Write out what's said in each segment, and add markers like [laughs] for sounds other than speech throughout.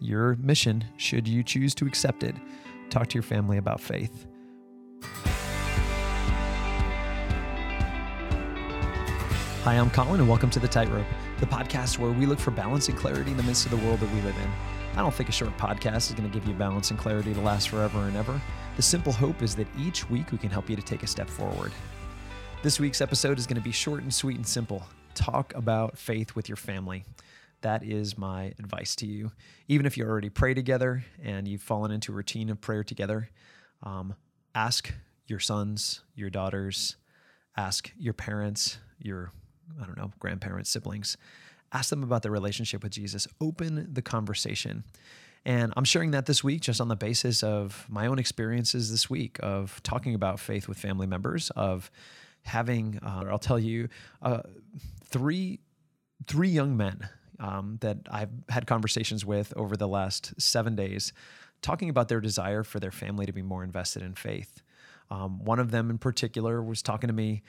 your mission, should you choose to accept it. Talk to your family about faith. Hi, I'm Colin, and welcome to The Tightrope, the podcast where we look for balance and clarity in the midst of the world that we live in. I don't think a short podcast is going to give you balance and clarity to last forever and ever. The simple hope is that each week we can help you to take a step forward. This week's episode is going to be short and sweet and simple. Talk about faith with your family. That is my advice to you. Even if you already pray together and you've fallen into a routine of prayer together, um, ask your sons, your daughters, ask your parents, your I don't know, grandparents, siblings. Ask them about their relationship with Jesus. Open the conversation. And I'm sharing that this week just on the basis of my own experiences this week of talking about faith with family members, of having, uh, I'll tell you, uh, three three young men um, that I've had conversations with over the last seven days, talking about their desire for their family to be more invested in faith. Um, one of them in particular was talking to me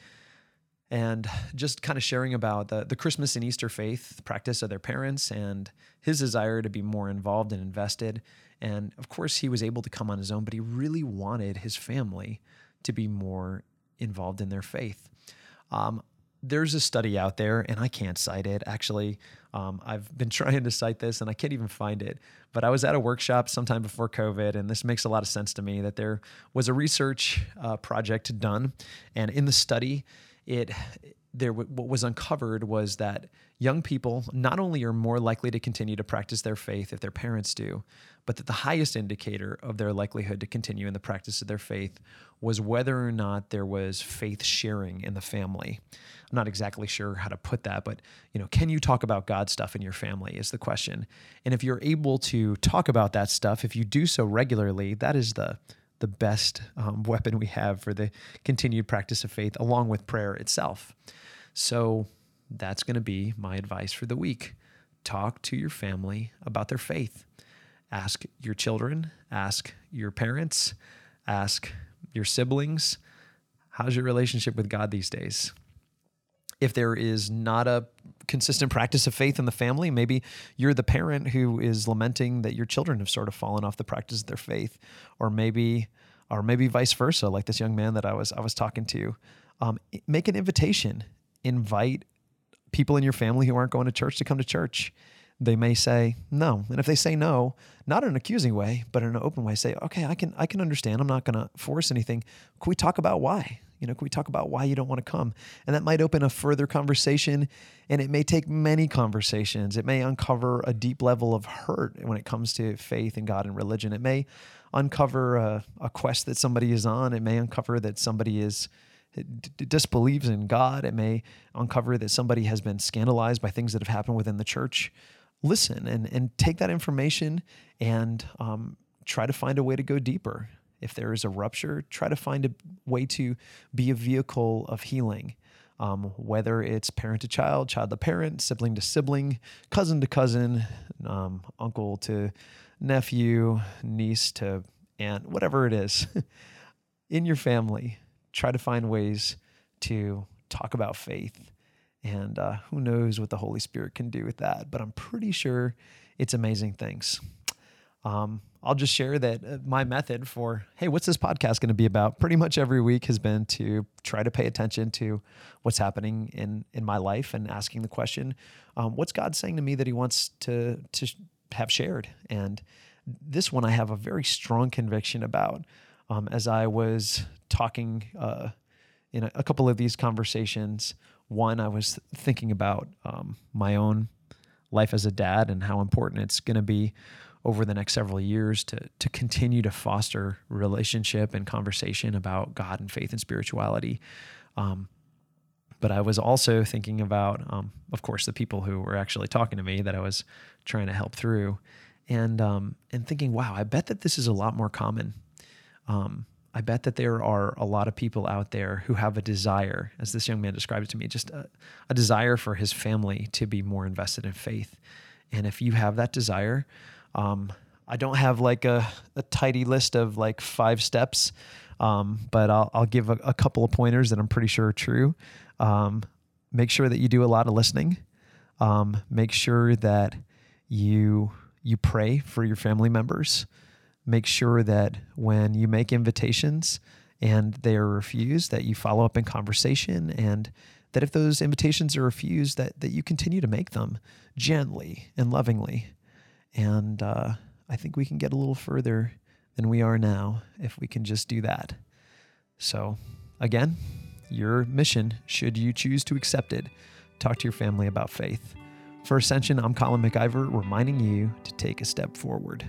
and just kind of sharing about the, the Christmas and Easter faith practice of their parents and his desire to be more involved and invested. And of course, he was able to come on his own, but he really wanted his family to be more involved in their faith. Um, there's a study out there, and I can't cite it. Actually, um, I've been [laughs] trying to cite this and I can't even find it. But I was at a workshop sometime before COVID, and this makes a lot of sense to me that there was a research uh, project done. And in the study, it there what was uncovered was that young people not only are more likely to continue to practice their faith if their parents do, but that the highest indicator of their likelihood to continue in the practice of their faith was whether or not there was faith sharing in the family. I'm not exactly sure how to put that, but you know, can you talk about God stuff in your family is the question. And if you're able to talk about that stuff, if you do so regularly, that is the the best um, weapon we have for the continued practice of faith, along with prayer itself. So that's going to be my advice for the week. Talk to your family about their faith. Ask your children, ask your parents, ask your siblings, how's your relationship with God these days? if there is not a consistent practice of faith in the family, maybe you're the parent who is lamenting that your children have sort of fallen off the practice of their faith, or maybe, or maybe vice versa, like this young man that I was I was talking to. Um, make an invitation, invite people in your family who aren't going to church to come to church. They may say no, and if they say no, not in an accusing way, but in an open way, say, okay, I can I can understand. I'm not going to force anything. Can we talk about why? You know, can we talk about why you don't want to come? And that might open a further conversation, and it may take many conversations. It may uncover a deep level of hurt when it comes to faith and God and religion. It may uncover a, a quest that somebody is on. It may uncover that somebody is disbelieves in God. It may uncover that somebody has been scandalized by things that have happened within the church. Listen and and take that information and um, try to find a way to go deeper. If there is a rupture, try to find a way to be a vehicle of healing. Um, whether it's parent to child, child to parent, sibling to sibling, cousin to cousin, um, uncle to nephew, niece to aunt, whatever it is, [laughs] in your family, try to find ways to talk about faith. And uh, who knows what the Holy Spirit can do with that, but I'm pretty sure it's amazing things. Um, I'll just share that uh, my method for, hey, what's this podcast going to be about? Pretty much every week has been to try to pay attention to what's happening in in my life and asking the question, um, what's God saying to me that He wants to to have shared? And this one I have a very strong conviction about. Um, as I was talking uh, in a, a, couple of these conversations, one I was thinking about um, my own life as a dad and how important it's going to be over the next several years to to continue to foster relationship and conversation about God and faith and spirituality. Um, but I was also thinking about, um, of course, the people who were actually talking to me that I was trying to help through, and um, and thinking, wow, I bet that this is a lot more common. Um, I bet that there are a lot of people out there who have a desire, as this young man described it to me, just a, a desire for his family to be more invested in faith. And if you have that desire, um, I don't have like a, a tidy list of like five steps, um, but I'll, I'll give a, a, couple of pointers that I'm pretty sure are true. Um, make sure that you do a lot of listening. Um, make sure that you you pray for your family members. Make sure that when you make invitations and they are refused, that you follow up in conversation and that if those invitations are refused, that, that you continue to make them gently and lovingly. And uh, I think we can get a little further than we are now if we can just do that. So, again, your mission, should you choose to accept it, talk to your family about faith. For Ascension, I'm Colin MacIver, reminding you to take a step forward.